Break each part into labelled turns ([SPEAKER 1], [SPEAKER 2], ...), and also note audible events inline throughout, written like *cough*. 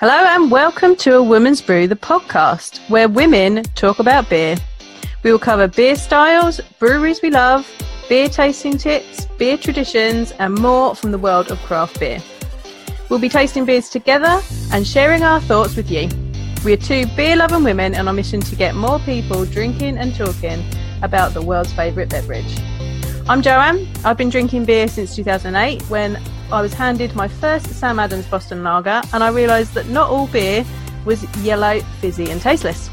[SPEAKER 1] Hello and welcome to A Woman's Brew, the podcast, where women talk about beer. We will cover beer styles, breweries we love, beer tasting tips, beer traditions, and more from the world of craft beer. We'll be tasting beers together and sharing our thoughts with you. We are two beer loving women on a mission to get more people drinking and talking about the world's favourite beverage. I'm Joanne. I've been drinking beer since 2008 when I was handed my first Sam Adams Boston Lager and I realised that not all beer was yellow, fizzy, and tasteless.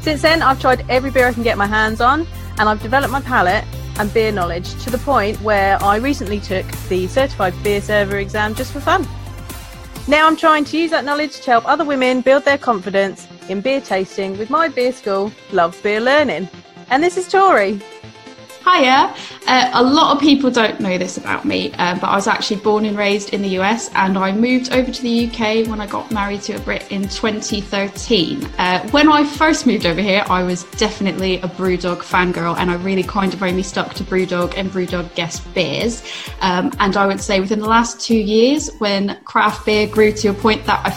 [SPEAKER 1] Since then, I've tried every beer I can get my hands on and I've developed my palate and beer knowledge to the point where I recently took the Certified Beer Server exam just for fun. Now I'm trying to use that knowledge to help other women build their confidence in beer tasting with my beer school, Love Beer Learning. And this is Tori.
[SPEAKER 2] Hiya. Uh, a lot of people don't know this about me, uh, but I was actually born and raised in the US and I moved over to the UK when I got married to a Brit in 2013. Uh, when I first moved over here, I was definitely a Brewdog fangirl and I really kind of only stuck to Brewdog and Brewdog guest beers. Um, and I would say within the last two years, when craft beer grew to a point that I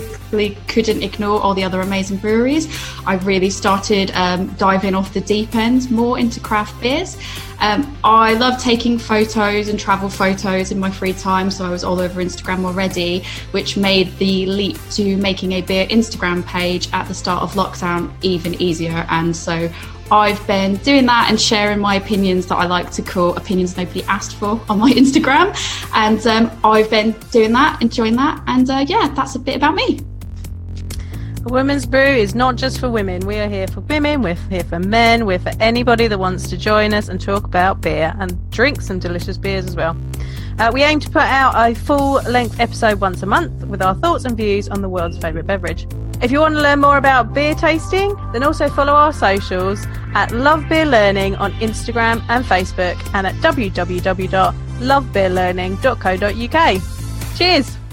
[SPEAKER 2] physically couldn't ignore all the other amazing breweries. I really started um, diving off the deep end more into craft beers. Um, I love taking photos and travel photos in my free time, so I was all over Instagram already, which made the leap to making a beer Instagram page at the start of lockdown even easier. And so I've been doing that and sharing my opinions that I like to call opinions nobody asked for on my *laughs* Instagram. And um, I've been doing that, enjoying that. And uh, yeah, that's a bit about me.
[SPEAKER 1] Women's Brew is not just for women. We are here for women, we're here for men, we're for anybody that wants to join us and talk about beer and drink some delicious beers as well. Uh, we aim to put out a full length episode once a month with our thoughts and views on the world's favourite beverage. If you want to learn more about beer tasting, then also follow our socials at Love Beer Learning on Instagram and Facebook and at www.lovebeerlearning.co.uk. Cheers!